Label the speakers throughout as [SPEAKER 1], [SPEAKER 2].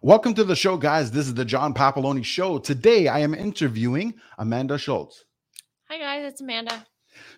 [SPEAKER 1] Welcome to the show, guys. This is the John Papaloni Show. Today, I am interviewing Amanda Schultz.
[SPEAKER 2] Hi, guys. It's Amanda.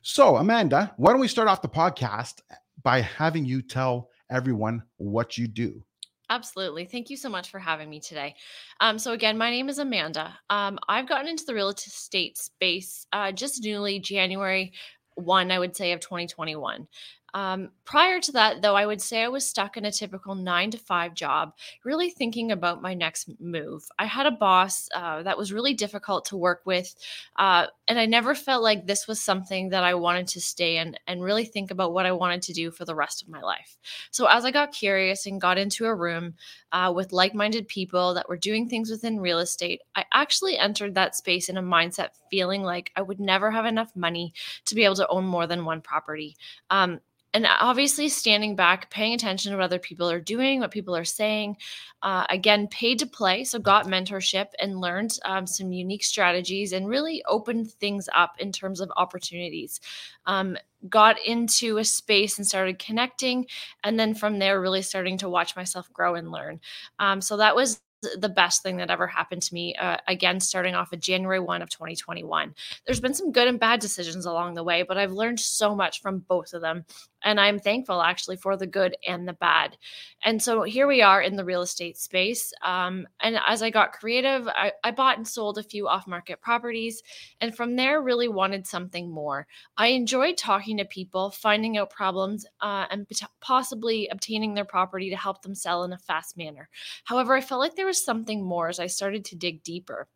[SPEAKER 1] So, Amanda, why don't we start off the podcast by having you tell everyone what you do?
[SPEAKER 2] Absolutely. Thank you so much for having me today. Um, so, again, my name is Amanda. Um, I've gotten into the real estate space uh, just newly January 1, I would say, of 2021. Um, prior to that, though, I would say I was stuck in a typical nine to five job, really thinking about my next move. I had a boss uh, that was really difficult to work with, uh, and I never felt like this was something that I wanted to stay in and really think about what I wanted to do for the rest of my life. So, as I got curious and got into a room uh, with like minded people that were doing things within real estate, I actually entered that space in a mindset feeling like I would never have enough money to be able to own more than one property. Um, and obviously standing back paying attention to what other people are doing what people are saying uh, again paid to play so got mentorship and learned um, some unique strategies and really opened things up in terms of opportunities um, got into a space and started connecting and then from there really starting to watch myself grow and learn um, so that was the best thing that ever happened to me. Uh, again, starting off at January 1 of 2021. There's been some good and bad decisions along the way, but I've learned so much from both of them. And I'm thankful actually for the good and the bad. And so here we are in the real estate space. Um, and as I got creative, I, I bought and sold a few off market properties. And from there, really wanted something more. I enjoyed talking to people, finding out problems, uh, and possibly obtaining their property to help them sell in a fast manner. However, I felt like there was something more as I started to dig deeper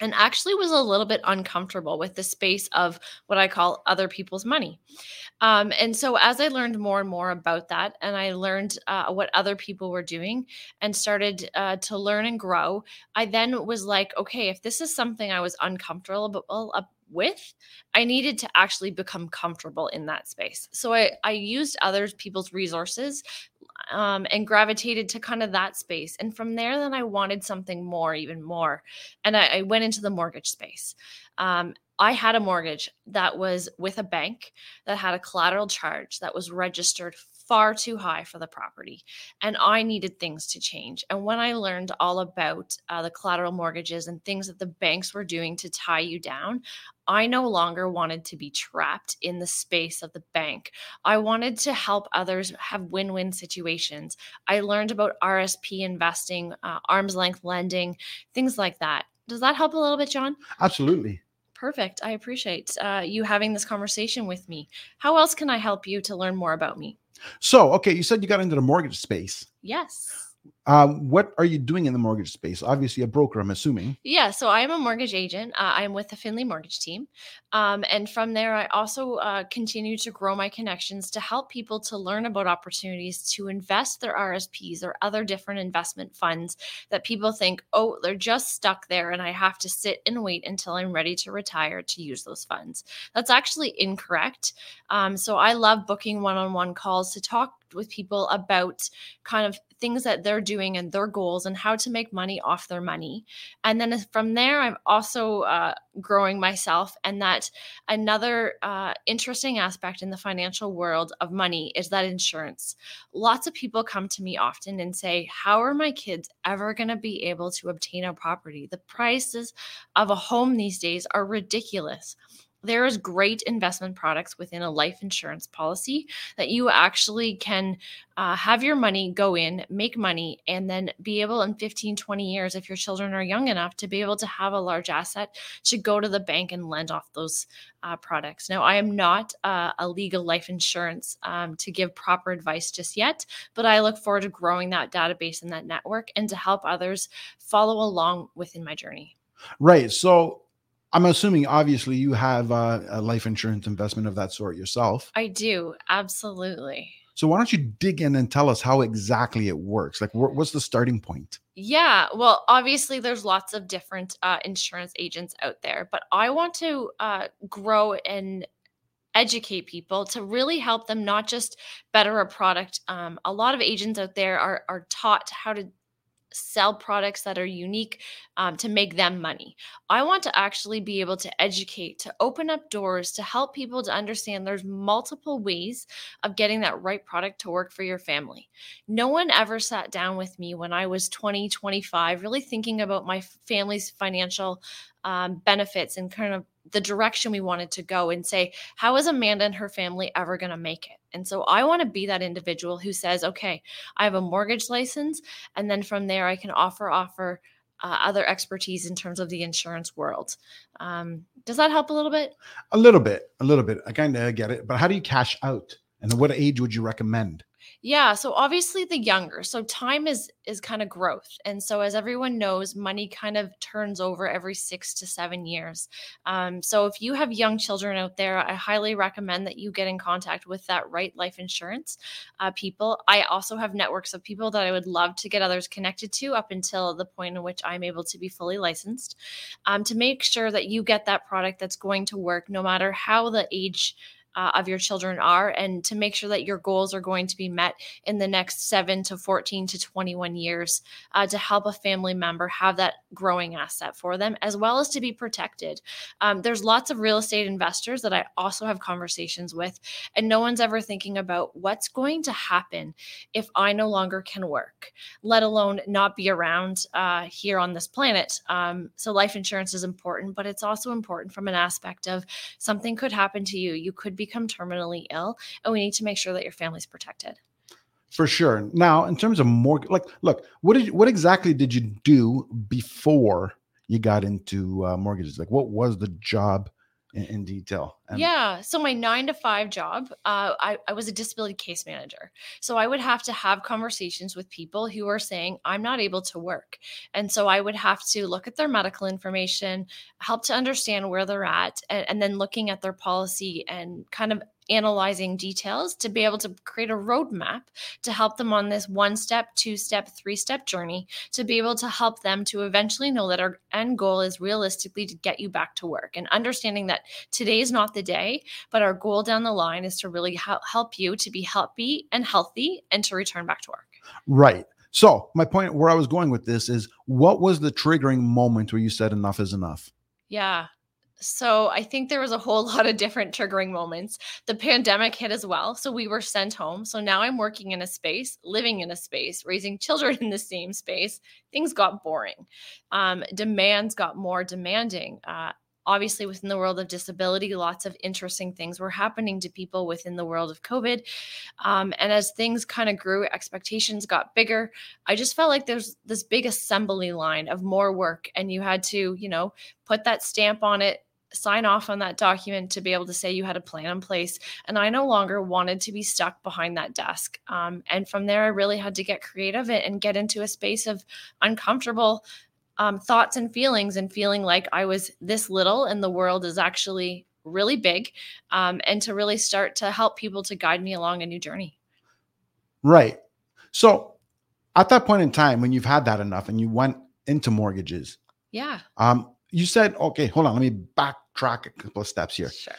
[SPEAKER 2] and actually was a little bit uncomfortable with the space of what I call other people's money. Um, and so, as I learned more and more about that, and I learned uh, what other people were doing and started uh, to learn and grow, I then was like, okay, if this is something I was uncomfortable with, I needed to actually become comfortable in that space. So I, I used other people's resources um, and gravitated to kind of that space. And from there, then I wanted something more, even more. And I, I went into the mortgage space. Um, I had a mortgage that was with a bank that had a collateral charge that was registered far too high for the property. And I needed things to change. And when I learned all about uh, the collateral mortgages and things that the banks were doing to tie you down, I no longer wanted to be trapped in the space of the bank. I wanted to help others have win win situations. I learned about RSP investing, uh, arm's length lending, things like that. Does that help a little bit, John?
[SPEAKER 1] Absolutely.
[SPEAKER 2] Perfect. I appreciate uh, you having this conversation with me. How else can I help you to learn more about me?
[SPEAKER 1] So, okay, you said you got into the mortgage space.
[SPEAKER 2] Yes.
[SPEAKER 1] Um, what are you doing in the mortgage space? Obviously, a broker, I'm assuming.
[SPEAKER 2] Yeah, so I am a mortgage agent. Uh, I'm with the Finley Mortgage Team. Um, and from there, I also uh, continue to grow my connections to help people to learn about opportunities to invest their RSPs or other different investment funds that people think, oh, they're just stuck there and I have to sit and wait until I'm ready to retire to use those funds. That's actually incorrect. Um, so I love booking one on one calls to talk with people about kind of things that they're doing and their goals and how to make money off their money. And then from there, I'm also uh, growing myself. And that another uh, interesting aspect in the financial world of money is that insurance. Lots of people come to me often and say, How are my kids ever going to be able to obtain a property? The prices of a home these days are ridiculous there is great investment products within a life insurance policy that you actually can uh, have your money go in make money and then be able in 15 20 years if your children are young enough to be able to have a large asset to go to the bank and lend off those uh, products. Now i am not uh, a legal life insurance um, to give proper advice just yet but i look forward to growing that database and that network and to help others follow along within my journey.
[SPEAKER 1] Right so I'm assuming, obviously, you have uh, a life insurance investment of that sort yourself.
[SPEAKER 2] I do, absolutely.
[SPEAKER 1] So why don't you dig in and tell us how exactly it works? Like, wh- what's the starting point?
[SPEAKER 2] Yeah, well, obviously, there's lots of different uh, insurance agents out there, but I want to uh, grow and educate people to really help them not just better a product. Um, a lot of agents out there are are taught how to sell products that are unique um, to make them money. I want to actually be able to educate, to open up doors, to help people to understand there's multiple ways of getting that right product to work for your family. No one ever sat down with me when I was 20, 25, really thinking about my family's financial um, benefits and kind of the direction we wanted to go and say, how is Amanda and her family ever going to make it? And so I want to be that individual who says, okay, I have a mortgage license. And then from there, I can offer, offer, uh, other expertise in terms of the insurance world. Um, does that help a little bit?
[SPEAKER 1] A little bit, a little bit. I kind of get it. But how do you cash out? And what age would you recommend?
[SPEAKER 2] Yeah, so obviously the younger. So time is is kind of growth. And so as everyone knows, money kind of turns over every 6 to 7 years. Um, so if you have young children out there, I highly recommend that you get in contact with that right life insurance uh, people. I also have networks of people that I would love to get others connected to up until the point in which I'm able to be fully licensed um, to make sure that you get that product that's going to work no matter how the age uh, of your children are and to make sure that your goals are going to be met in the next 7 to 14 to 21 years uh, to help a family member have that growing asset for them as well as to be protected. Um, there's lots of real estate investors that i also have conversations with and no one's ever thinking about what's going to happen if i no longer can work let alone not be around uh, here on this planet. Um, so life insurance is important but it's also important from an aspect of something could happen to you. You could be become terminally ill, and we need to make sure that your family's protected.
[SPEAKER 1] For sure. Now, in terms of more, like, look, what did you, what exactly did you do before you got into uh, mortgages? Like, what was the job in, in detail?
[SPEAKER 2] Yeah. So my nine to five job, uh, I, I was a disability case manager. So I would have to have conversations with people who are saying, I'm not able to work. And so I would have to look at their medical information, help to understand where they're at, and, and then looking at their policy and kind of analyzing details to be able to create a roadmap to help them on this one step, two step, three step journey to be able to help them to eventually know that our end goal is realistically to get you back to work and understanding that today is not the day, but our goal down the line is to really help you to be healthy and healthy and to return back to work.
[SPEAKER 1] Right. So, my point where I was going with this is what was the triggering moment where you said enough is enough?
[SPEAKER 2] Yeah. So I think there was a whole lot of different triggering moments. The pandemic hit as well. So we were sent home. So now I'm working in a space, living in a space, raising children in the same space. Things got boring. Um, demands got more demanding. Uh, obviously within the world of disability lots of interesting things were happening to people within the world of covid um, and as things kind of grew expectations got bigger i just felt like there's this big assembly line of more work and you had to you know put that stamp on it sign off on that document to be able to say you had a plan in place. And I no longer wanted to be stuck behind that desk. Um, and from there, I really had to get creative and get into a space of uncomfortable um, thoughts and feelings and feeling like I was this little and the world is actually really big. Um, and to really start to help people to guide me along a new journey.
[SPEAKER 1] Right. So at that point in time, when you've had that enough and you went into mortgages,
[SPEAKER 2] yeah.
[SPEAKER 1] Um, you said, okay, hold on, let me backtrack a couple of steps here.
[SPEAKER 2] Sure.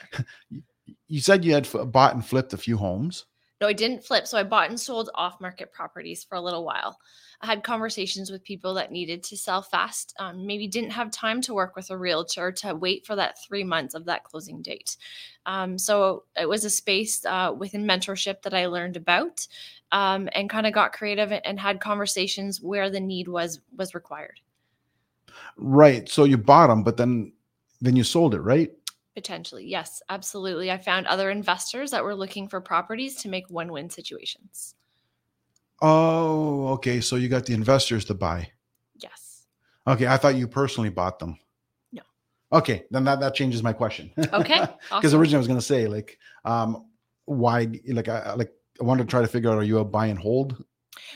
[SPEAKER 1] You said you had bought and flipped a few homes.
[SPEAKER 2] No, I didn't flip. So I bought and sold off market properties for a little while. I had conversations with people that needed to sell fast, um, maybe didn't have time to work with a realtor to wait for that three months of that closing date. Um, so it was a space uh, within mentorship that I learned about um, and kind of got creative and had conversations where the need was was required.
[SPEAKER 1] Right. So you bought them, but then then you sold it, right?
[SPEAKER 2] Potentially. Yes, absolutely. I found other investors that were looking for properties to make win-win situations.
[SPEAKER 1] Oh, okay. So you got the investors to buy.
[SPEAKER 2] Yes.
[SPEAKER 1] Okay, I thought you personally bought them.
[SPEAKER 2] No.
[SPEAKER 1] Okay, then that that changes my question.
[SPEAKER 2] Okay.
[SPEAKER 1] Because
[SPEAKER 2] awesome.
[SPEAKER 1] originally I was going to say like, um, why like I like I wanted to try to figure out are you a buy and hold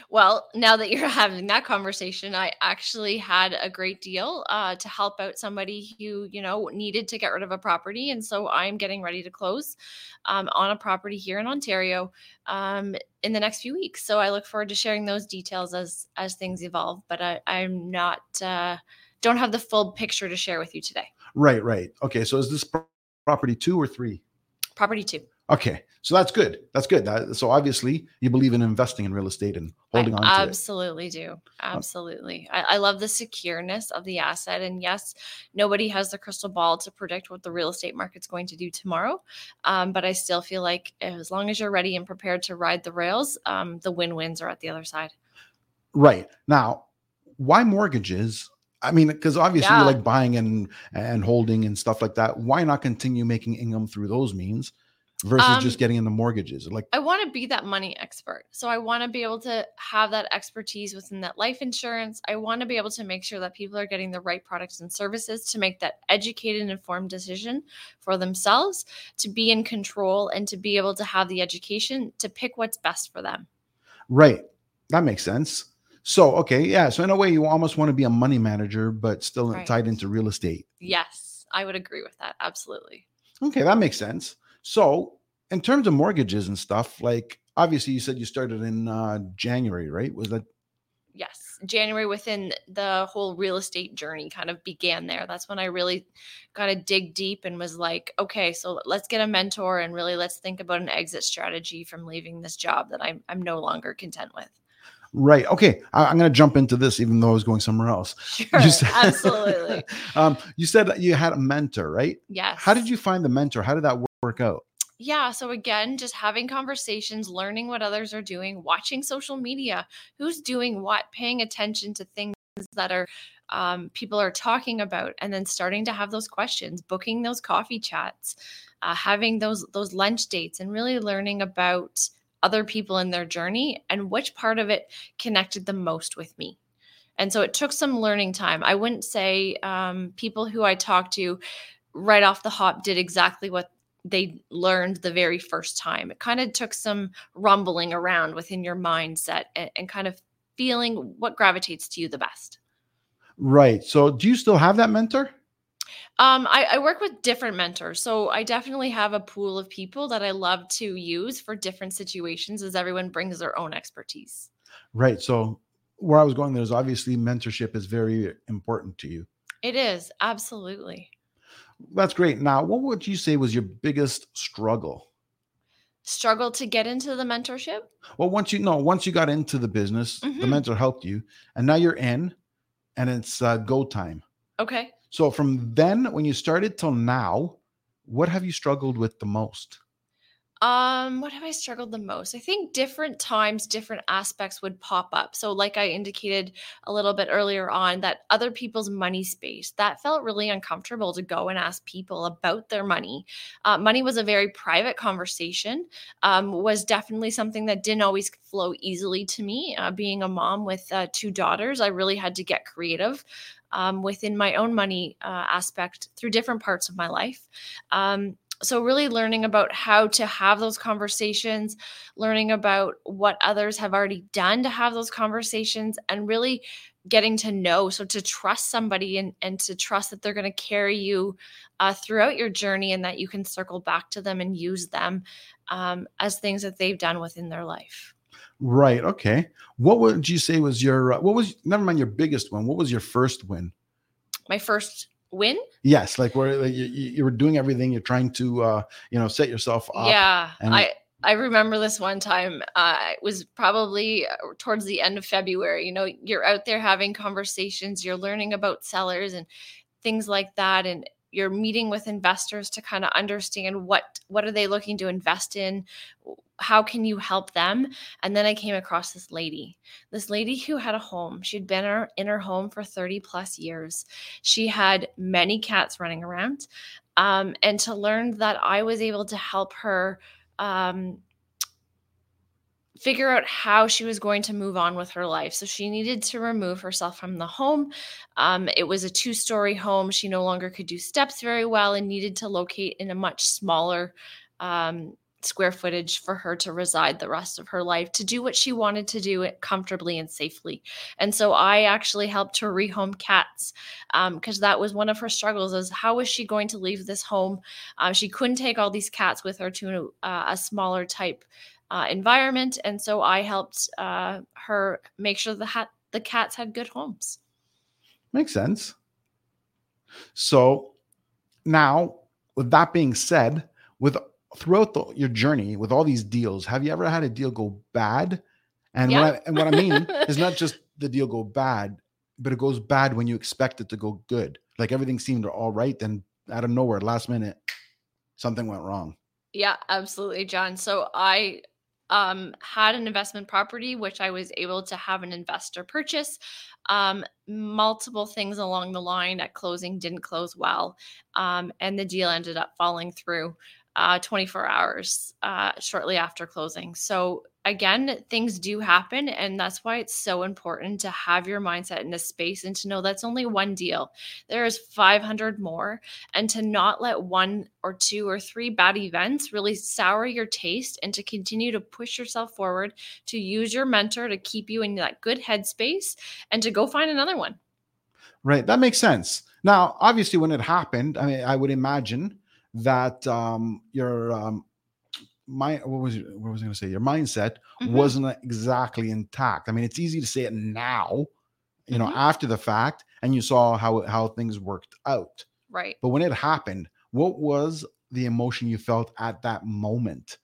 [SPEAKER 2] well, now that you're having that conversation, I actually had a great deal uh, to help out somebody who, you know, needed to get rid of a property. And so I'm getting ready to close um, on a property here in Ontario um, in the next few weeks. So I look forward to sharing those details as as things evolve. But I, I'm not, uh, don't have the full picture to share with you today.
[SPEAKER 1] Right, right. Okay. So is this property two or three?
[SPEAKER 2] Property two.
[SPEAKER 1] Okay, so that's good. That's good. That, so obviously, you believe in investing in real estate and holding
[SPEAKER 2] I
[SPEAKER 1] on to it.
[SPEAKER 2] absolutely do. Absolutely. I, I love the secureness of the asset. And yes, nobody has the crystal ball to predict what the real estate market's going to do tomorrow. Um, but I still feel like as long as you're ready and prepared to ride the rails, um, the win wins are at the other side.
[SPEAKER 1] Right now, why mortgages? I mean, because obviously
[SPEAKER 2] Yeah.
[SPEAKER 1] you like buying and and holding and stuff like that. Why not continue making income through those means versus
[SPEAKER 2] Um,
[SPEAKER 1] just getting into mortgages? Like,
[SPEAKER 2] I want to be that money expert. So I want to be able to have that expertise within that life insurance. I want to be able to make sure that people are getting the right products and services to make that educated and informed decision for themselves, to be in control and to be able to have the education to pick what's best for them.
[SPEAKER 1] right, that makes sense. So, okay, yeah. So in a way, you almost want to be a money manager, but still
[SPEAKER 2] Right.
[SPEAKER 1] tied into real estate.
[SPEAKER 2] Yes, I would agree with that. Absolutely.
[SPEAKER 1] Okay, that makes sense. So, in terms of mortgages and stuff, like obviously you said you started in uh, January, right? Was that
[SPEAKER 2] Yes. January within the whole real estate journey kind of began there. That's when I really got to dig deep and was like, okay, so let's get a mentor and really let's think about an exit strategy from leaving this job that I'm I'm no longer content with.
[SPEAKER 1] right? Okay, I, I'm going to jump into this, even though I was going somewhere else.
[SPEAKER 2] Sure.
[SPEAKER 1] You said-
[SPEAKER 2] absolutely.
[SPEAKER 1] um, you said that you had a mentor, right?
[SPEAKER 2] Yes.
[SPEAKER 1] How did you find the mentor? How did that wo- work out?
[SPEAKER 2] Yeah. So again, just having conversations, learning what others are doing, watching social media, who's doing what, paying attention to things that are um, people are talking about, and then starting to have those questions, booking those coffee chats, uh, having those those lunch dates, and really learning about other people in their journey and which part of it connected the most with me. And so it took some learning time. I wouldn't say um, people who I talked to right off the hop did exactly what they learned the very first time. It kind of took some rumbling around within your mindset and, and kind of feeling what gravitates to you the best.
[SPEAKER 1] Right. So, do you still have that mentor?
[SPEAKER 2] Um, I, I work with different mentors. So I definitely have a pool of people that I love to use for different situations as everyone brings their own expertise.
[SPEAKER 1] Right. So, where I was going there is obviously mentorship is very important to you.
[SPEAKER 2] It is, absolutely.
[SPEAKER 1] That's great. Now, what would you say was your biggest struggle?
[SPEAKER 2] Struggle to get into the mentorship?
[SPEAKER 1] Well, once you know, once you got into the business, the
[SPEAKER 2] Mhm.
[SPEAKER 1] mentor helped you, and now you're in, and it's uh, go time.
[SPEAKER 2] Okay.
[SPEAKER 1] So, from then when you started till now, what have you struggled with the most?
[SPEAKER 2] Um, what have I struggled the most? I think different times, different aspects would pop up. So, like I indicated a little bit earlier on, that other people's money space that felt really uncomfortable to go and ask people about their money. Uh, money was a very private conversation. Um, was definitely something that didn't always flow easily to me. Uh, being a mom with uh, two daughters, I really had to get creative. Um, within my own money uh, aspect through different parts of my life. Um, so really learning about how to have those conversations learning about what others have already done to have those conversations and really getting to know so to trust somebody and, and to trust that they're going to carry you uh, throughout your journey and that you can circle back to them and use them um, as things that they've done within their life
[SPEAKER 1] Right. Okay. What would you say was your uh, what was never mind your biggest one? What was your first win?
[SPEAKER 2] my first win
[SPEAKER 1] Yes, like where like, you, you were doing everything. You're trying to uh, you know set yourself up.
[SPEAKER 2] Yeah,
[SPEAKER 1] and-
[SPEAKER 2] I I remember this one time. Uh, it was probably uh, towards the end of February. You know, you're out there having conversations. You're learning about sellers and things like that, and you're meeting with investors to kind of understand what what are they looking to invest in? How can you help them? And then i came across this lady this lady who had a home. She'd been in her home for 30 plus years. She had many cats running around um, and to learn that i was able to help her um, figure out how she was going to move on with her life. So she needed to remove herself from the home. Um, it was a two story home. She no longer could do steps very well and needed to locate in a much smaller um, square footage for her to reside the rest of her life to do what she wanted to do comfortably and safely. And so I actually helped her rehome cats because that was one of her struggles is how was she going to leave this home? Uh, she couldn't take all these cats with her to uh, a smaller type uh, environment, and so I helped uh, her make sure the hat the cats had good homes.
[SPEAKER 1] Makes sense. So now, with that being said, with throughout the, your journey with all these deals, have you ever had a deal go bad? And
[SPEAKER 2] Yeah.
[SPEAKER 1] what I, and what I mean is not just the deal go bad, but it goes bad when you expect it to go good. Like everything seemed all right, then out of nowhere, last minute, something went wrong.
[SPEAKER 2] Yeah, absolutely, John. So I um, had an investment property, which I was able to have an investor purchase. Um, multiple things along the line at closing didn't close well, um, and the deal ended up falling through uh, 24 hours uh, shortly after closing. So again, things do happen, and that's why it's so important to have your mindset in this space and to know that's only one deal. There is 500 more, and to not let one or two or three bad events really sour your taste and to continue to push yourself forward to use your mentor to keep you in that good headspace and to go find another one.
[SPEAKER 1] Right. That makes sense. Now, obviously, when it happened, I mean, I would imagine that um, your um, my what was it- what was I going to say? Your mindset
[SPEAKER 2] Mhm.
[SPEAKER 1] wasn't exactly intact. I mean, it's easy to say it now, you know,
[SPEAKER 2] Mhm.
[SPEAKER 1] after the fact, and you saw how how things worked out.
[SPEAKER 2] right.
[SPEAKER 1] But when it happened, what was the emotion you felt at that moment?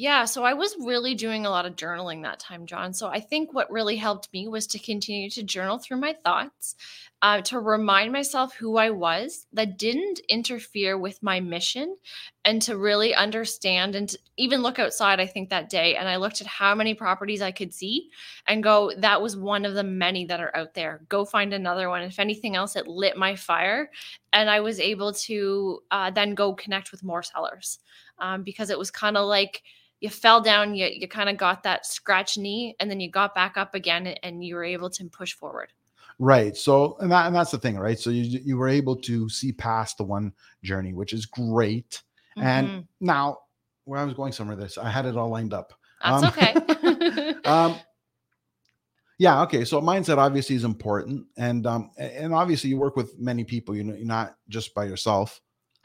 [SPEAKER 2] Yeah, so I was really doing a lot of journaling that time, John. So I think what really helped me was to continue to journal through my thoughts, uh, to remind myself who I was that didn't interfere with my mission, and to really understand and even look outside. I think that day, and I looked at how many properties I could see and go, that was one of the many that are out there. Go find another one. If anything else, it lit my fire. And I was able to uh, then go connect with more sellers um, because it was kind of like, you fell down, you, you kind of got that scratch knee, and then you got back up again and you were able to push forward.
[SPEAKER 1] Right. So, and that and that's the thing, right? So you you were able to see past the one journey, which is great.
[SPEAKER 2] Mhm.
[SPEAKER 1] And now, where I was going somewhere, this I had it all lined up.
[SPEAKER 2] that's
[SPEAKER 1] um,
[SPEAKER 2] okay.
[SPEAKER 1] um yeah okay so mindset obviously is important and um and obviously you work with many people you know you're not just by yourself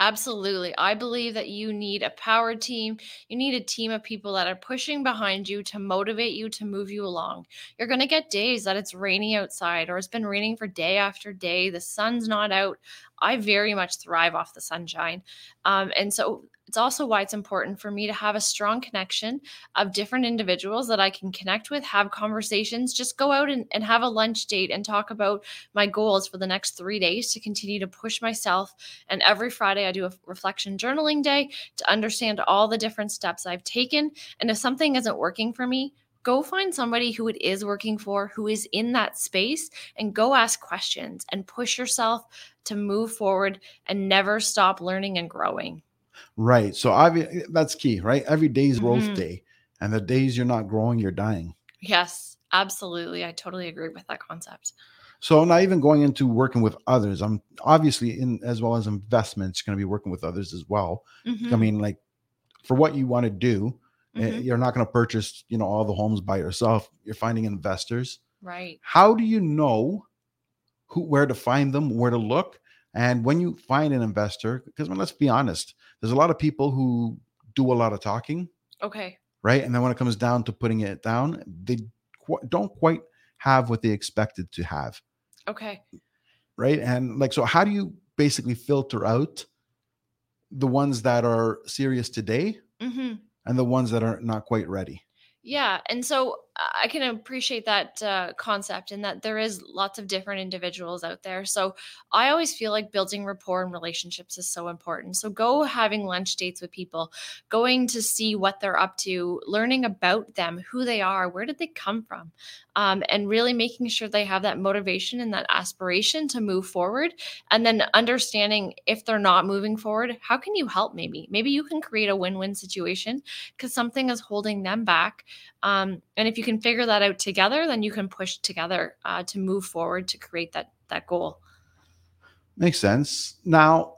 [SPEAKER 2] Absolutely. I believe that you need a power team. You need a team of people that are pushing behind you to motivate you to move you along. You're going to get days that it's rainy outside or it's been raining for day after day. The sun's not out. I very much thrive off the sunshine. Um, and so it's also why it's important for me to have a strong connection of different individuals that I can connect with, have conversations, just go out and, and have a lunch date and talk about my goals for the next three days to continue to push myself and every Friday, I do a reflection journaling day to understand all the different steps I've taken. And if something isn't working for me, go find somebody who it is working for, who is in that space, and go ask questions and push yourself to move forward and never stop learning and growing.
[SPEAKER 1] right so that's key right every day is growth day and the days you're not growing you're dying
[SPEAKER 2] Yes, absolutely. I totally agree with that concept.
[SPEAKER 1] so not even going into working with others i'm obviously in as well as investments going to be working with others as well i
[SPEAKER 2] Mhm,
[SPEAKER 1] mean like for what you want to do eh,
[SPEAKER 2] mhm.
[SPEAKER 1] you're not going to purchase you know all the homes by yourself you're finding investors
[SPEAKER 2] Right.
[SPEAKER 1] how do you know who where to find them where to look and when you find an investor because well, let's be honest there's a lot of people who do a lot of talking
[SPEAKER 2] Okay.
[SPEAKER 1] right and then when it comes down to putting it down they qu- don't quite have what they expected to have
[SPEAKER 2] Okay.
[SPEAKER 1] right and like so how do you basically filter out the ones that are serious today
[SPEAKER 2] hmm
[SPEAKER 1] and the ones that are not quite ready.
[SPEAKER 2] Yeah, and so I can appreciate that uh, concept and that there is lots of different individuals out there. So I always feel like building rapport and relationships is so important. So go having lunch dates with people, going to see what they're up to, learning about them, who they are, where did they come from, um, and really making sure they have that motivation and that aspiration to move forward. And then understanding if they're not moving forward, how can you help? Maybe maybe you can create a win-win situation because something is holding them back um, and if you can figure that out together then you can push together uh, to move forward to create that that goal
[SPEAKER 1] Makes sense. Now,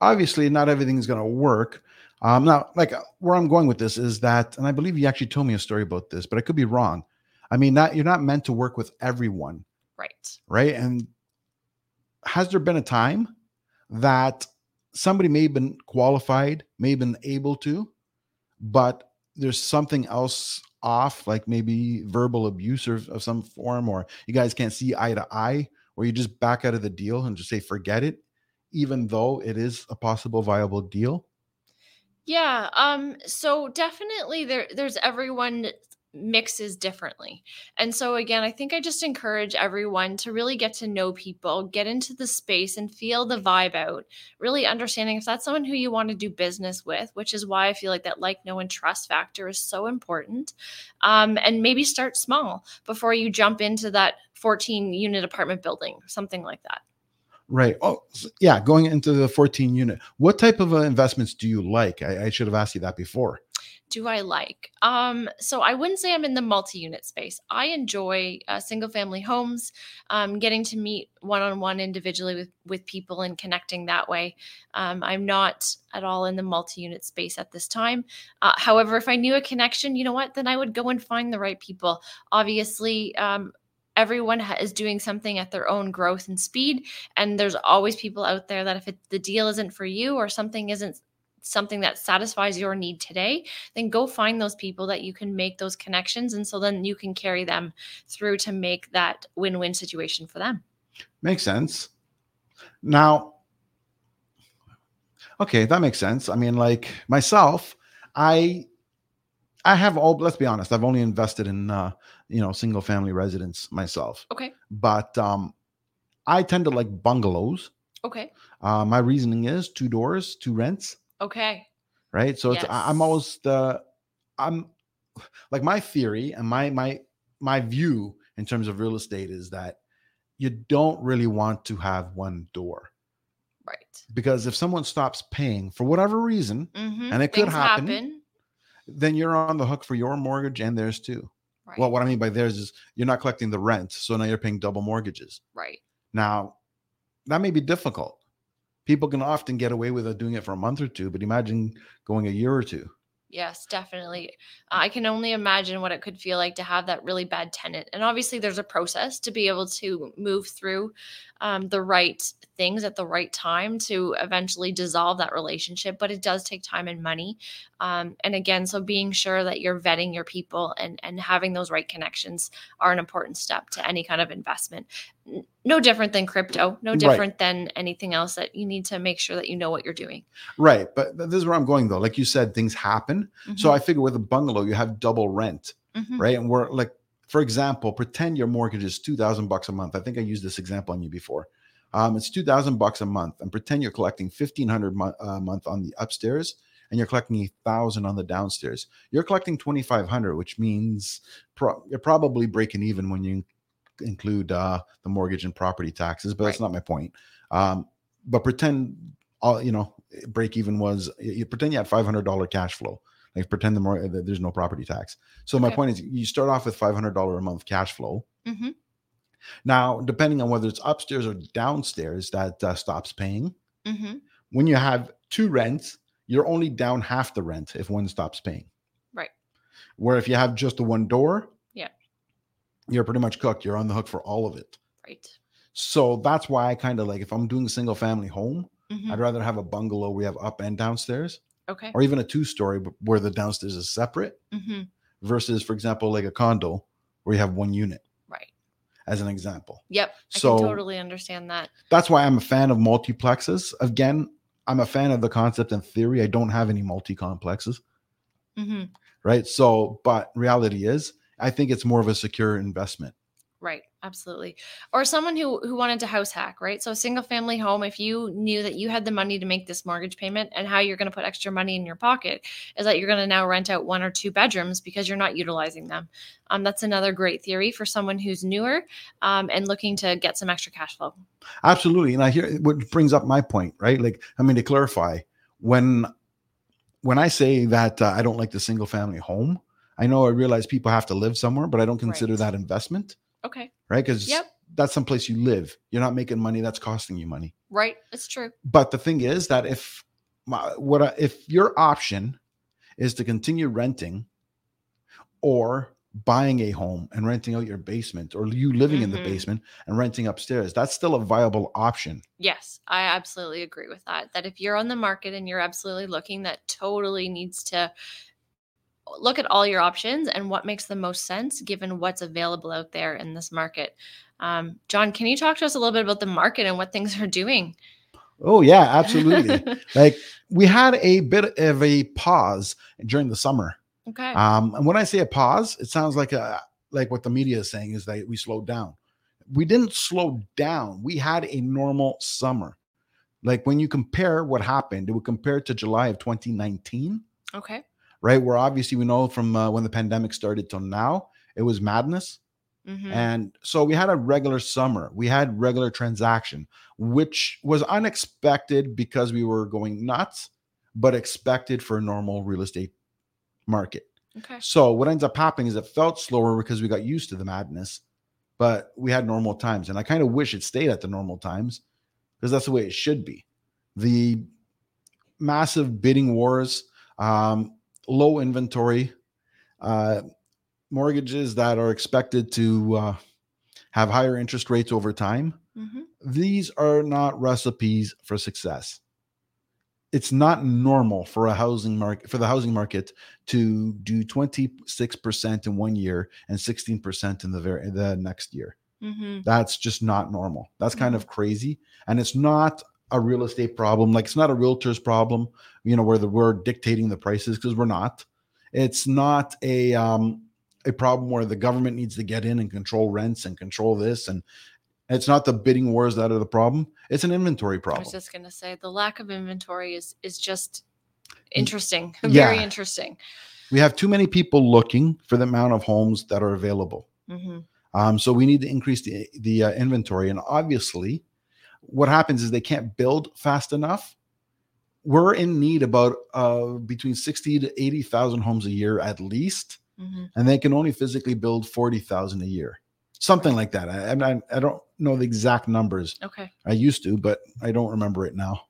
[SPEAKER 1] obviously, not everything is going to work. Um, now, like uh, where I'm going with this is that, and I believe you actually told me a story about this, but I could be wrong. I mean, not you're not meant to work with everyone,
[SPEAKER 2] right
[SPEAKER 1] right? And has there been a time that somebody may have been qualified, may have been able to, but there's something else off, like maybe verbal abuse or of some form, or you guys can't see eye to eye, or you just back out of the deal and just say forget it, even though it is a possible viable deal?
[SPEAKER 2] Yeah, um, so definitely there there's everyone mixes differently. And so again, I think I just encourage everyone to really get to know people, get into the space and feel the vibe out, really understanding if that's someone who you want to do business with, which is why I feel like that like, know, and trust factor is so important. Um, and maybe start small before you jump into that 14 unit apartment building, something like that.
[SPEAKER 1] Right. Oh, yeah. Going into the 14 unit, what type of uh, investments do you like? I, I should have asked you that before
[SPEAKER 2] do I like? Um, so I wouldn't say I'm in the multi-unit space. I enjoy uh, single-family homes, um, getting to meet one-on-one individually with with people and connecting that way. Um, I'm not at all in the multi-unit space at this time. Uh, however, if I knew a connection, you know what, then I would go and find the right people. Obviously, um, everyone is doing something at their own growth and speed and there's always people out there that if it, the deal isn't for you or something isn't something that satisfies your need today, then go find those people that you can make those connections. And so then you can carry them through to make that win win situation for them.
[SPEAKER 1] Makes sense. Now, okay, that makes sense. I mean, like myself, I I have all let's be honest, I've only invested in uh, you know, single family residence myself.
[SPEAKER 2] Okay.
[SPEAKER 1] But um I tend to like bungalows.
[SPEAKER 2] Okay.
[SPEAKER 1] Uh, my reasoning is two doors, two rents.
[SPEAKER 2] Okay.
[SPEAKER 1] Right. So yes. it's I'm almost the I'm like my theory and my my my view in terms of real estate is that you don't really want to have one door.
[SPEAKER 2] Right.
[SPEAKER 1] Because if someone stops paying for whatever reason, mm-hmm. and it Things could happen, happen, then you're on the hook for your mortgage and theirs too. Right. Well, what I mean by theirs is you're not collecting the rent, so now you're paying double mortgages.
[SPEAKER 2] Right.
[SPEAKER 1] Now, that may be difficult people can often get away with doing it for a month or two, but imagine going a year or two.
[SPEAKER 2] Yes, definitely. I can only imagine what it could feel like to have that really bad tenant. And obviously, there's a process to be able to move through um, the right things at the right time to eventually dissolve that relationship. But it does take time and money. Um, and again, so being sure that you're vetting your people and and having those right connections are an important step to any kind of investment no different than crypto, no different right. than anything else that you need to make sure that you know what you're doing.
[SPEAKER 1] Right. But this is where I'm going though. Like you said, things happen. Mm-hmm. So I figure with a bungalow, you have double rent, mm-hmm. right? And we're like, for example, pretend your mortgage is 2000 bucks a month. I think I used this example on you before. Um, it's 2000 bucks a month and pretend you're collecting 1500 mo- a uh, month on the upstairs and you're collecting a thousand on the downstairs. You're collecting 2500, which means pro- you're probably breaking even when you include uh, the mortgage and property taxes, but right. that's not my point. Um, but pretend all you know break even was you pretend you have five hundred dollar cash flow. Like pretend the more there's no property tax. So okay. my point is, you start off with five hundred dollar a month cash flow. Mm-hmm. Now, depending on whether it's upstairs or downstairs, that uh, stops paying. Mm-hmm. When you have two rents, you're only down half the rent if one stops paying.
[SPEAKER 2] Right.
[SPEAKER 1] Where if you have just the one door, you're pretty much cooked. You're on the hook for all of it.
[SPEAKER 2] Right.
[SPEAKER 1] So that's why I kind of like if I'm doing a single family home, mm-hmm. I'd rather have a bungalow we have up and downstairs.
[SPEAKER 2] Okay.
[SPEAKER 1] Or even a two story where the downstairs is separate mm-hmm. versus, for example, like a condo where you have one unit.
[SPEAKER 2] Right.
[SPEAKER 1] As an example.
[SPEAKER 2] Yep. So I can totally understand that.
[SPEAKER 1] That's why I'm a fan of multiplexes. Again, I'm a fan of the concept and theory. I don't have any multi complexes. Mm-hmm. Right. So, but reality is, I think it's more of a secure investment.
[SPEAKER 2] Right, absolutely. Or someone who who wanted to house hack, right? So a single family home, if you knew that you had the money to make this mortgage payment and how you're going to put extra money in your pocket is that you're going to now rent out one or two bedrooms because you're not utilizing them. Um, that's another great theory for someone who's newer um, and looking to get some extra cash flow.
[SPEAKER 1] Absolutely, and I hear what brings up my point, right? Like, I mean, to clarify, when when I say that uh, I don't like the single family home, I know I realize people have to live somewhere, but I don't consider right. that investment.
[SPEAKER 2] Okay.
[SPEAKER 1] Right. Because yep. that's someplace you live. You're not making money. That's costing you money.
[SPEAKER 2] Right. It's true.
[SPEAKER 1] But the thing is that if my, what I, if your option is to continue renting or buying a home and renting out your basement or you living mm-hmm. in the mm-hmm. basement and renting upstairs that's still a viable option
[SPEAKER 2] yes i absolutely agree with that that if you're on the market and you're absolutely looking that totally needs to look at all your options and what makes the most sense given what's available out there in this market. Um, John, can you talk to us a little bit about the market and what things are doing?
[SPEAKER 1] Oh yeah, absolutely. like we had a bit of a pause during the summer.
[SPEAKER 2] okay.
[SPEAKER 1] Um, and when I say a pause, it sounds like a like what the media is saying is that we slowed down. We didn't slow down. We had a normal summer. Like when you compare what happened, it would compare to July of 2019,
[SPEAKER 2] okay.
[SPEAKER 1] Right? Where obviously we know from uh, when the pandemic started till now, it was madness.
[SPEAKER 2] Mhm.
[SPEAKER 1] And so we had a regular summer. We had regular transaction, which was unexpected because we were going nuts, but expected for a normal real estate market.
[SPEAKER 2] Okay.
[SPEAKER 1] So what ends up happening is it felt slower because we got used to the madness, but we had normal times. And I kind of wish it stayed at the normal times because that's the way it should be. The massive bidding wars, um, low inventory, uh, mortgages that are expected to uh, have higher interest rates over time.
[SPEAKER 2] hmm
[SPEAKER 1] These are not recipes for success. It's not normal for a housing market for the housing market to do 26% in one year and 16% in the very the next year.
[SPEAKER 2] hmm
[SPEAKER 1] That's just not normal. That's kind of crazy. And it's not a real estate problem. Like it's not a realtor's problem, you know, where the, we're dictating the prices because we're not. It's not a um, a problem where the government needs to get in and control rents and control this. And it's not the bidding wars that are the problem. It's an inventory problem.
[SPEAKER 2] I was just gonna say the lack of inventory is is just interesting.
[SPEAKER 1] yeah.
[SPEAKER 2] Very interesting.
[SPEAKER 1] we have too many people looking for the amount of homes that are available.
[SPEAKER 2] hmm
[SPEAKER 1] Um, so we need to increase the the uh, inventory, and obviously, what happens is they can't build fast enough. We're in need about uh, between sixty to eighty thousand homes a year at least,
[SPEAKER 2] hmm
[SPEAKER 1] and they can only physically build forty thousand a year, something like that. I, I'm I don't know the exact numbers.
[SPEAKER 2] Okay.
[SPEAKER 1] I used to, but I don't remember it now.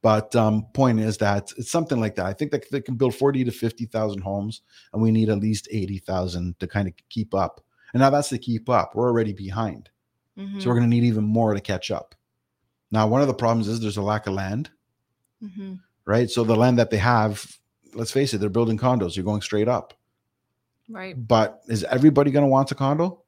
[SPEAKER 1] But um, point is that it's something like that. I think that they can build forty to fifty thousand homes, and we need at least eighty thousand to kind of keep up. And now that's to keep up. We're already behind.
[SPEAKER 2] hmm
[SPEAKER 1] So we're going to need even more to catch up. Now, one of the problems is there's a lack of land,
[SPEAKER 2] hmm
[SPEAKER 1] right? So the land that they have, let's face it, they're building condos. You're going straight up.
[SPEAKER 2] Right.
[SPEAKER 1] But is everybody going to want a condo?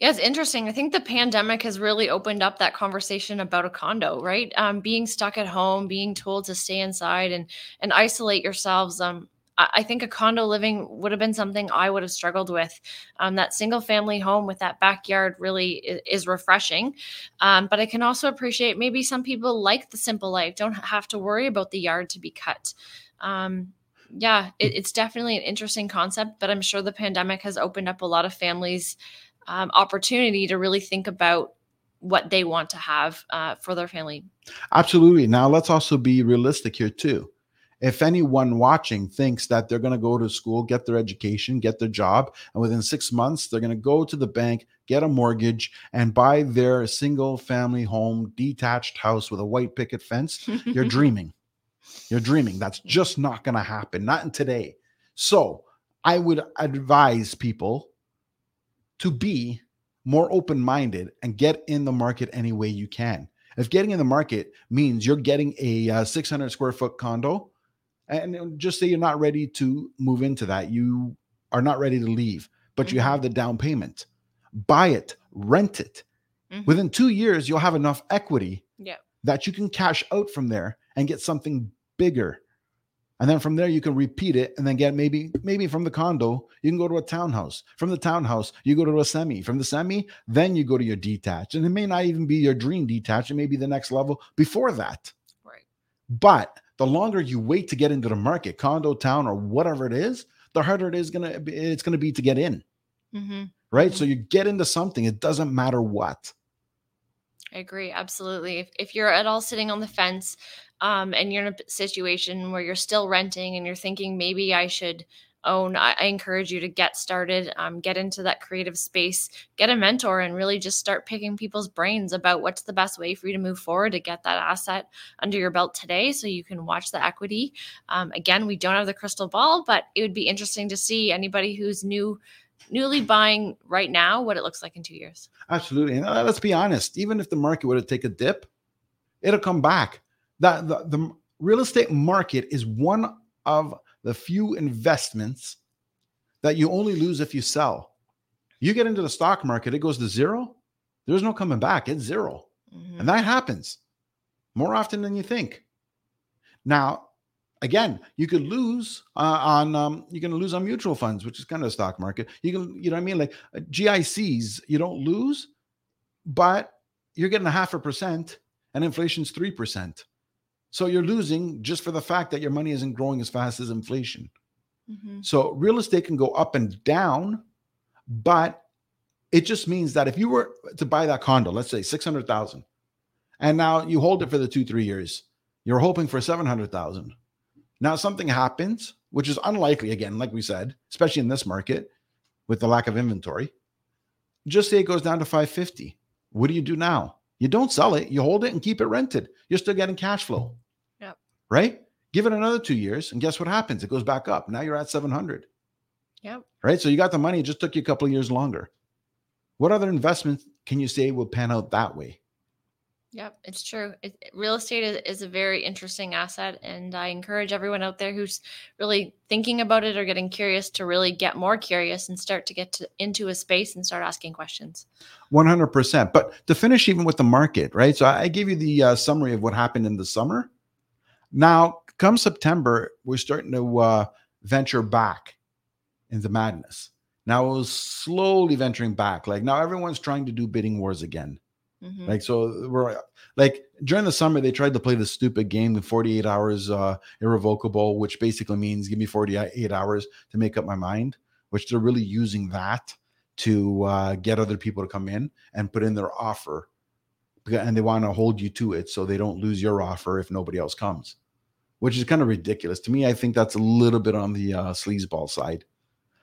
[SPEAKER 2] Yeah, it's interesting. I think the pandemic has really opened up that conversation about a condo, right? Um, being stuck at home, being told to stay inside and and isolate yourselves. Um, I, think a condo living would have been something I would have struggled with. Um, that single family home with that backyard really is, is refreshing. Um, but I can also appreciate maybe some people like the simple life, don't have to worry about the yard to be cut. Um, yeah, it, it's definitely an interesting concept, but I'm sure the pandemic has opened up a lot of families um, opportunity to really think about what they want to have uh, for their family.
[SPEAKER 1] Absolutely. Now, let's also be realistic here, too. If anyone watching thinks that they're going to go to school, get their education, get their job, and within six months, they're going to go to the bank, get a mortgage, and buy their single family home, detached house with a white picket fence, you're dreaming. You're dreaming. That's just not going to happen, not in today. So I would advise people to be more open minded and get in the market any way you can. If getting in the market means you're getting a uh, 600 square foot condo, and just say you're not ready to move into that, you are not ready to leave, but you
[SPEAKER 2] Mhm.
[SPEAKER 1] have the down payment, buy it, rent it.
[SPEAKER 2] Mhm.
[SPEAKER 1] Within two years, you'll have enough equity
[SPEAKER 2] Yeah.
[SPEAKER 1] that you can cash out from there and get something bigger. And then from there you can repeat it and then get maybe maybe from the condo, you can go to a townhouse. From the townhouse, you go to a semi. From the semi, then you go to your detached. And it may not even be your dream detached, it may be the next level before that.
[SPEAKER 2] Right.
[SPEAKER 1] But the longer you wait to get into the market, condo town or whatever it is, the harder it is gonna be, it's gonna be to get in.
[SPEAKER 2] hmm
[SPEAKER 1] Right. So you get into something, it doesn't matter what.
[SPEAKER 2] I agree. Absolutely. If, if you're at all sitting on the fence um, and you're in a situation where you're still renting and you're thinking maybe I should own, I, I encourage you to get started, um, get into that creative space, get a mentor, and really just start picking people's brains about what's the best way for you to move forward to get that asset under your belt today so you can watch the equity. Um, again, we don't have the crystal ball, but it would be interesting to see anybody who's new. Newly buying right now, what it looks like in two years.
[SPEAKER 1] Absolutely. And uh, let's be honest, even if the market were to take a dip, it'll come back. That the, the real estate market is one of the few investments that you only lose if you sell. You get into the stock market, it goes to zero. There's no coming back. It's zero.
[SPEAKER 2] Mhm.
[SPEAKER 1] And that happens. more often than you think. Now, again, you could lose uh, on um, you can lose on mutual funds, which is kind of a stock market. You can, you know what I mean? Like uh, GICs, you don't lose, but you're getting a half a percent and inflation's three percent. So you're losing just for the fact that your money isn't growing as fast as inflation. Mm-hmm. So real estate can go up and down, but it just means that if you were to buy that condo, let's say 600,000, and now you hold it for the two, three years, you're hoping for 700,000. Now something happens, which is unlikely again, like we said, especially in this market with the lack of inventory. Just say it goes down to 550. What do you do now? You don't sell it, you hold it and keep it rented. You're still getting cash flow. Right? Give it another two years, and guess what happens? It goes back up. Now you're at 700.
[SPEAKER 2] Yep.
[SPEAKER 1] Right. So you got the money. It just took you a couple of years longer. What other investments can you say will pan out that way?
[SPEAKER 2] Yep, it's true. It, real estate is, is, a very interesting asset, and I encourage everyone out there who's really thinking about it or getting curious to really get more curious and start to get to, into a space and start asking questions.
[SPEAKER 1] One hundred percent. But to finish, even with the market, right? So I gave you the uh, summary of what happened in the summer. Now, come September, we're starting to uh, venture back in the madness. Now it was slowly venturing back. Like now, everyone's trying to do bidding wars again Mm-hmm. Like so we're like during the summer they tried to play the stupid game the 48 hours uh irrevocable which basically means give me 48 hours to make up my mind which they're really using that to uh, get other people to come in and put in their offer and they want to hold you to it so they don't lose your offer if nobody else comes which is kind of ridiculous to me i think that's a little bit on the uh, sleazeball side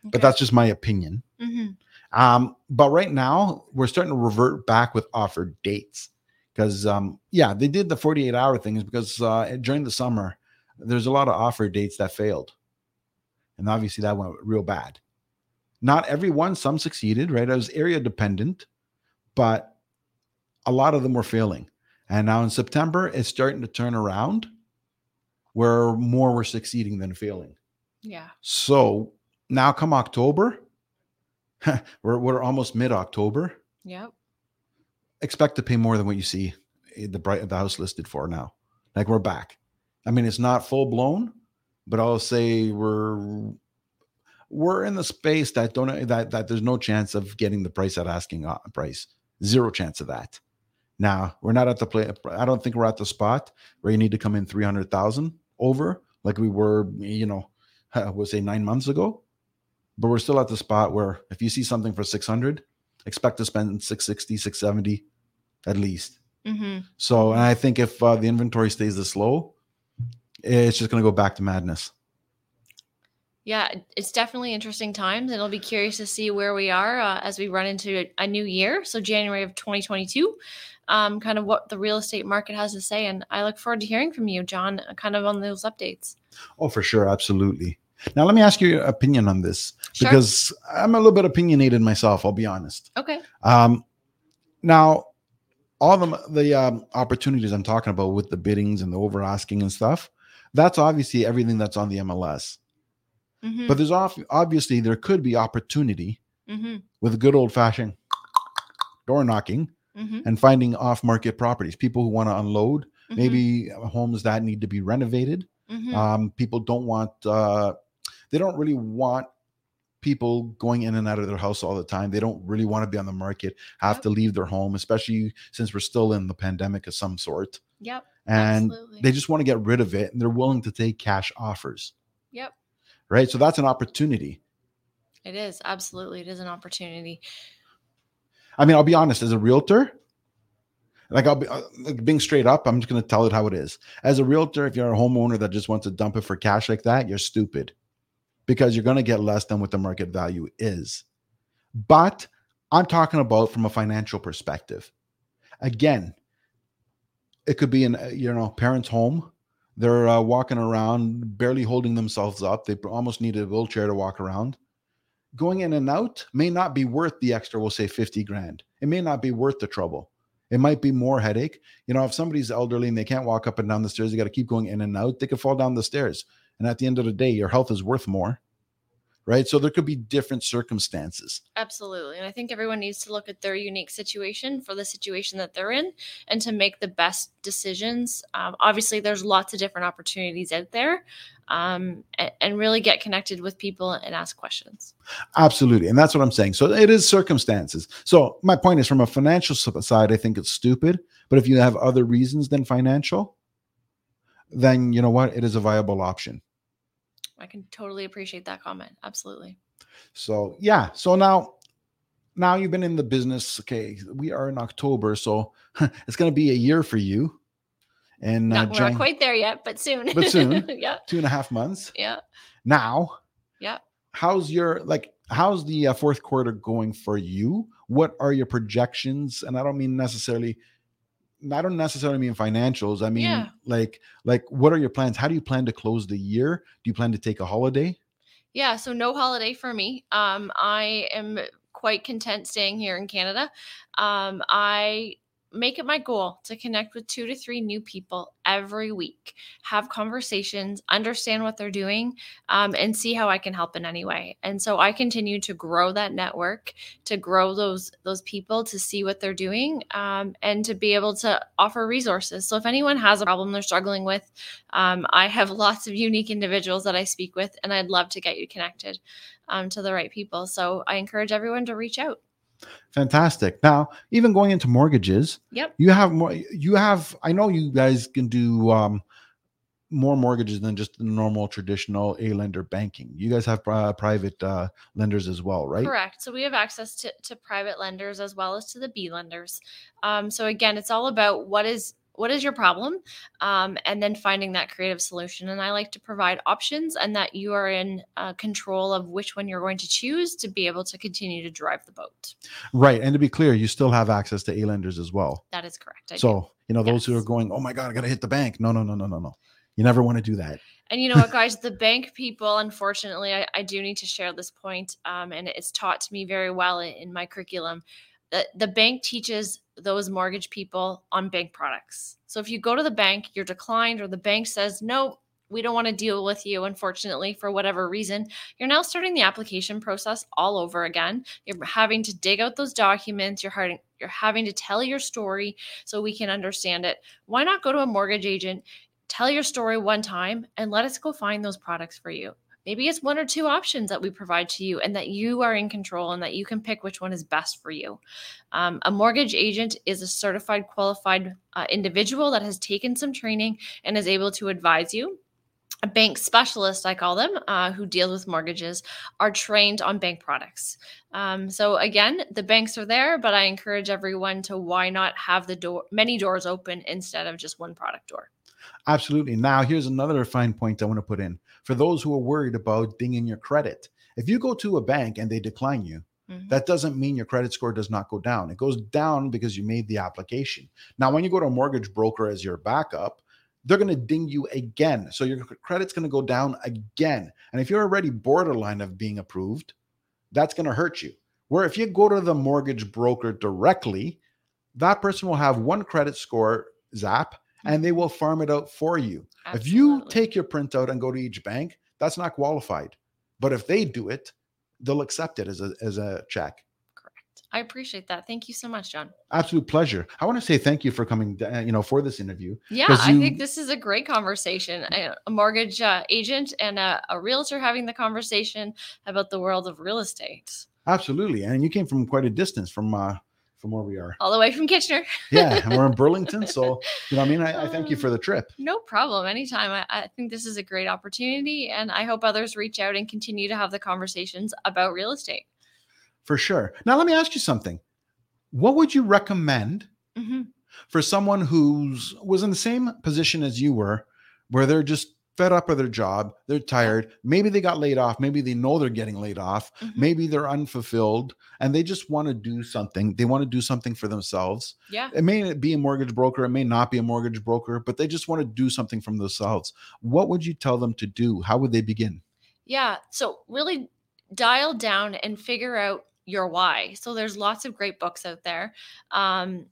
[SPEAKER 1] okay. but that's just my opinion mm-hmm. Um, but right now, we're starting to revert back with offered dates because, um, yeah, they did the 48 hour things because uh, during the summer, there's a lot of offer dates that failed. And obviously, that went real bad. Not everyone, some succeeded, right? It was area dependent, but a lot of them were failing. And now in September, it's starting to turn around where more were succeeding than failing.
[SPEAKER 2] Yeah.
[SPEAKER 1] So now come October, we're we're almost mid October.
[SPEAKER 2] Yep.
[SPEAKER 1] Expect to pay more than what you see the bright the house listed for now. Like we're back. I mean, it's not full blown, but I'll say we're we're in the space that don't that that there's no chance of getting the price at asking uh, price. Zero chance of that. Now we're not at the play. I don't think we're at the spot where you need to come in three hundred thousand over like we were. You know, we'll say nine months ago but we're still at the spot where if you see something for 600 expect to spend 660 670 at least mm-hmm. so and i think if uh, the inventory stays this low it's just going to go back to madness
[SPEAKER 2] yeah it's definitely interesting times and it'll be curious to see where we are uh, as we run into a, a, new year so january of 2022 um, kind of what the real estate market has to say and i look forward to hearing from you john kind of on those updates
[SPEAKER 1] oh for sure absolutely now, let me ask you your opinion on this sure. because I'm a little bit opinionated myself. I'll be honest.
[SPEAKER 2] Okay.
[SPEAKER 1] Um, now, all the the um, opportunities I'm talking about with the biddings and the over asking and stuff, that's obviously everything that's on the MLS. Mm-hmm. But there's off, obviously there could be opportunity mm-hmm. with good old fashioned door knocking mm-hmm. and finding off market properties. People who want to unload, mm-hmm. maybe homes that need to be renovated. Mm-hmm. Um, people don't want uh, they don't really want people going in and out of their house all the time. They don't really want to be on the market, have yep. to leave their home, especially since we're still in the pandemic of some sort.
[SPEAKER 2] Yep.
[SPEAKER 1] And absolutely. they just want to get rid of it and they're willing to take cash offers.
[SPEAKER 2] Yep.
[SPEAKER 1] Right. So that's an opportunity.
[SPEAKER 2] It is. Absolutely. It is an opportunity.
[SPEAKER 1] I mean, I'll be honest, as a realtor, like I'll be uh, like being straight up, I'm just going to tell it how it is. As a realtor, if you're a homeowner that just wants to dump it for cash like that, you're stupid because you're going to get less than what the market value is. But I'm talking about from a financial perspective. Again, it could be an uh, you know parents' home. They're uh, walking around, barely holding themselves up. They almost need a wheelchair to walk around. Going in and out may not be worth the extra. We'll say fifty grand. It may not be worth the trouble. It might be more headache. You know, if somebody's elderly and they can't walk up and down the stairs, they got to keep going in and out. They could fall down the stairs. And at the end of the day, your health is worth more. Right? So there could be different circumstances.
[SPEAKER 2] Absolutely. And I think everyone needs to look at their unique situation for the situation that they're in and to make the best decisions. Um, obviously, there's lots of different opportunities out there um, and, and really get connected with people and ask questions.
[SPEAKER 1] Absolutely. And that's what I'm saying. So it is circumstances. So my point is from a financial side, I think it's stupid. But if you have other reasons than financial, then you know what? It is a viable option.
[SPEAKER 2] I can totally appreciate that comment. Absolutely.
[SPEAKER 1] So yeah. So now now you've been in the business. Okay, we are in October, so it's going to be a year for you. And
[SPEAKER 2] not, uh, we're not quite there yet, but soon.
[SPEAKER 1] But soon.
[SPEAKER 2] yeah.
[SPEAKER 1] Two and a half months.
[SPEAKER 2] Yeah.
[SPEAKER 1] Now.
[SPEAKER 2] Yeah.
[SPEAKER 1] How's your like? How's the uh, fourth quarter going for you? What are your projections? And I don't mean necessarily I don't necessarily mean financials. I mean yeah. like like what are your plans? How do you plan to close the year? Do you plan to take a holiday?
[SPEAKER 2] Yeah, so no holiday for me. Um I am quite content staying here in Canada. Um I make it my goal to connect with two to three new people every week, have conversations, understand what they're doing, um, and see how I can help in any way. And so I continue to grow that network, to grow those those people, to see what they're doing, um, and to be able to offer resources. So if anyone has a problem they're struggling with, um, I have lots of unique individuals that I speak with, and I'd love to get you connected um, to the right people. So I encourage everyone to reach out.
[SPEAKER 1] Fantastic. Now, even going into mortgages,
[SPEAKER 2] yep.
[SPEAKER 1] You have more you have I know you guys can do um more mortgages than just the normal traditional A lender banking. You guys have uh, private uh, lenders as well, right?
[SPEAKER 2] Correct. So we have access to, to private lenders as well as to the B lenders. Um, so again, it's all about what is what is your problem um, and then finding that creative solution and i like to provide options and that you are in uh, control of which one you're going to choose to be able to continue to drive the boat.
[SPEAKER 1] Right and to be clear you still have access to a lenders as well.
[SPEAKER 2] That is correct
[SPEAKER 1] I so do. you know those yes. who are going oh my god i gotta hit the bank. No no no no no no. You never want to do that.
[SPEAKER 2] And you know what guys the bank people unfortunately I, I do need to share this point, um, and it's taught to me very well in, in my curriculum the, bank teaches those mortgage people on bank products. So if you go to the bank, you're declined, or the bank says, no, we don't want to deal with you, unfortunately, for whatever reason, you're now starting the application process all over again. You're having to dig out those documents, you're having, you're having to tell your story so we can understand it. Why not go to a mortgage agent, tell your story one time, and let us go find those products for you? Maybe it's one or two options that we provide to you and that you are in control and that you can pick which one is best for you. Um, a mortgage agent is a certified, qualified uh, individual that has taken some training and is able to advise you a bank specialist, I call them, uh, who deals with mortgages, are trained on bank products. Um, so again, the banks are there, but I encourage everyone to why not have the door many doors open instead of just one product door.
[SPEAKER 1] Absolutely. Now, here's another fine point I want to put in for those who are worried about dinging your credit. If you go to a bank and they decline you, mm-hmm. that doesn't mean your credit score does not go down. It goes down because you made the application. Now, when you go to a mortgage broker as your backup, they're going to ding you again. So your credit's going to go down again. And if you're already borderline of being approved, that's going to hurt you. Where if you go to the mortgage broker directly, that person will have one credit score zap and they will farm it out for you. Absolutely. If you take your printout and go to each bank, that's not qualified. But if they do it, they'll accept it as a as a check.
[SPEAKER 2] Correct. I appreciate that. Thank you so much, John.
[SPEAKER 1] Absolute pleasure. I want to say thank you for coming, you know, for this interview.
[SPEAKER 2] Yeah, you, I think this is a great conversation. A mortgage uh, agent and a, a realtor having the conversation about the world of real estate.
[SPEAKER 1] Absolutely, and you came from quite a distance from uh, from where we are.
[SPEAKER 2] All the way from Kitchener.
[SPEAKER 1] yeah, and we're in Burlington. So, you know, I mean, I, I thank you for the trip.
[SPEAKER 2] No problem. Anytime. I, I, think this is a great opportunity, and I hope others reach out and continue to have the conversations about real estate.
[SPEAKER 1] For sure. Now, let me ask you something. What would you recommend mm-hmm. for someone who's was in the same position as you were, where they're just fed up with their job, they're tired, maybe they got laid off, maybe they know they're getting laid off, mm-hmm. maybe they're unfulfilled and they just want to do something. They want to do something for themselves.
[SPEAKER 2] Yeah.
[SPEAKER 1] It may be a mortgage broker, it may not be a mortgage broker, but they just want to do something from themselves. What would you tell them to do? How would they begin?
[SPEAKER 2] Yeah, so really dial down and figure out your why. So there's lots of great books out there. Um,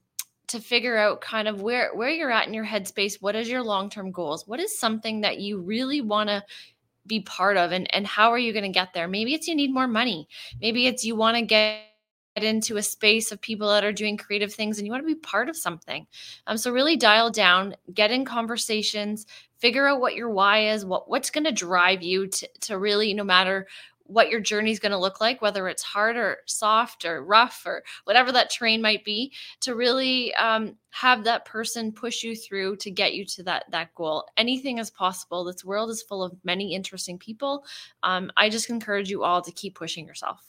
[SPEAKER 2] to figure out kind of where where you're at in your headspace. What is your long-term goals? What is something that you really want to be part of and and how are you going to get there? Maybe it's you need more money. Maybe it's you want to get into a space of people that are doing creative things and you want to be part of something. Um, so really dial down get in conversations figure out what your why is what what's going to drive you to, to really no matter what your journey is going to look like, whether it's hard or soft or rough or whatever that terrain might be, to really um, have that person push you through to get you to that that goal. Anything is possible. This world is full of many interesting people. Um, I just encourage you all to keep pushing yourself.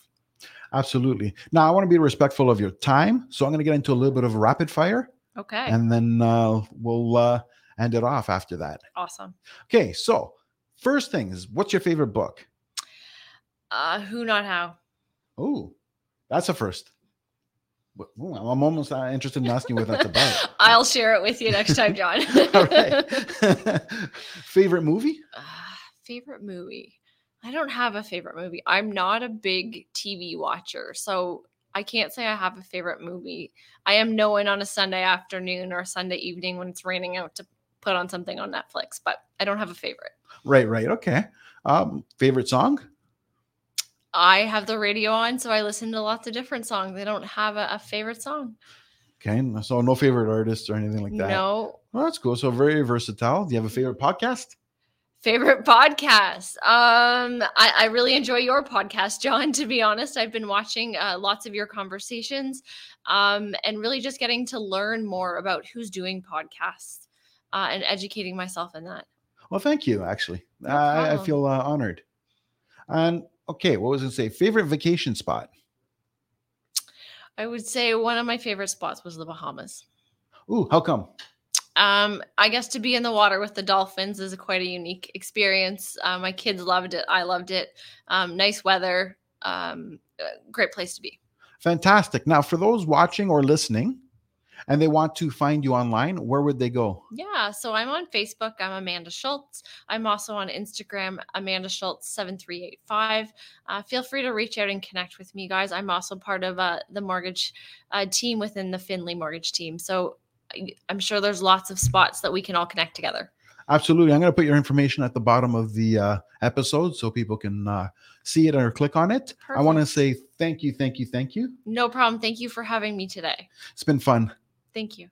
[SPEAKER 1] Absolutely. Now, I want to be respectful of your time, so I'm going to get into a little bit of rapid fire.
[SPEAKER 2] Okay.
[SPEAKER 1] And then uh, we'll uh, end it off after that.
[SPEAKER 2] Awesome.
[SPEAKER 1] Okay. So, first thing is, what's your favorite book?
[SPEAKER 2] Uh, who not how.
[SPEAKER 1] Oh, that's a first. Ooh, I'm almost uh, interested in asking what that's about.
[SPEAKER 2] I'll share it with you next time, John.
[SPEAKER 1] All right. favorite movie?
[SPEAKER 2] Uh, favorite movie? I don't have a favorite movie. I'm not a big TV watcher, so I can't say I have a favorite movie. I am knowing on a Sunday afternoon or Sunday evening when it's raining out to put on something on Netflix, but I don't have a favorite.
[SPEAKER 1] Right, right. Okay. Um, favorite song?
[SPEAKER 2] I have the radio on, so I listen to lots of different songs. I don't have a, a favorite song.
[SPEAKER 1] Okay, so no favorite artist or anything like that.
[SPEAKER 2] No.
[SPEAKER 1] Well, that's cool. So very versatile. Do you have a favorite podcast?
[SPEAKER 2] Favorite podcast? Um, I, I really enjoy your podcast, John. To be honest, I've been watching uh, lots of your conversations, um, and really just getting to learn more about who's doing podcasts uh, and educating myself in that.
[SPEAKER 1] Well, thank you. Actually,
[SPEAKER 2] No
[SPEAKER 1] I, I feel uh, honored. And okay, what was it say? Favorite vacation spot?
[SPEAKER 2] I would say one of my favorite spots was the Bahamas.
[SPEAKER 1] Ooh, how come?
[SPEAKER 2] Um, I guess to be in the water with the dolphins is a quite a unique experience. Uh, my kids loved it. I loved it. Um, nice weather. Um, uh, great place to be.
[SPEAKER 1] Fantastic. Now, for those watching or listening, and they want to find you online, where would they go?
[SPEAKER 2] Yeah, so I'm on Facebook. I'm Amanda Schultz. I'm also on Instagram, Amanda Schultz seven three eight five. Uh, feel free to reach out and connect with me, guys. I'm also part of uh, the mortgage uh, team within the Finley Mortgage team. So I- I'm sure there's lots of spots that we can all connect together.
[SPEAKER 1] Absolutely. I'm going to put your information at the bottom of the uh, episode so people can uh, see it or click on it. I want to say thank you, thank you, thank you.
[SPEAKER 2] No problem. Thank you for having me today.
[SPEAKER 1] It's been fun.
[SPEAKER 2] Thank you.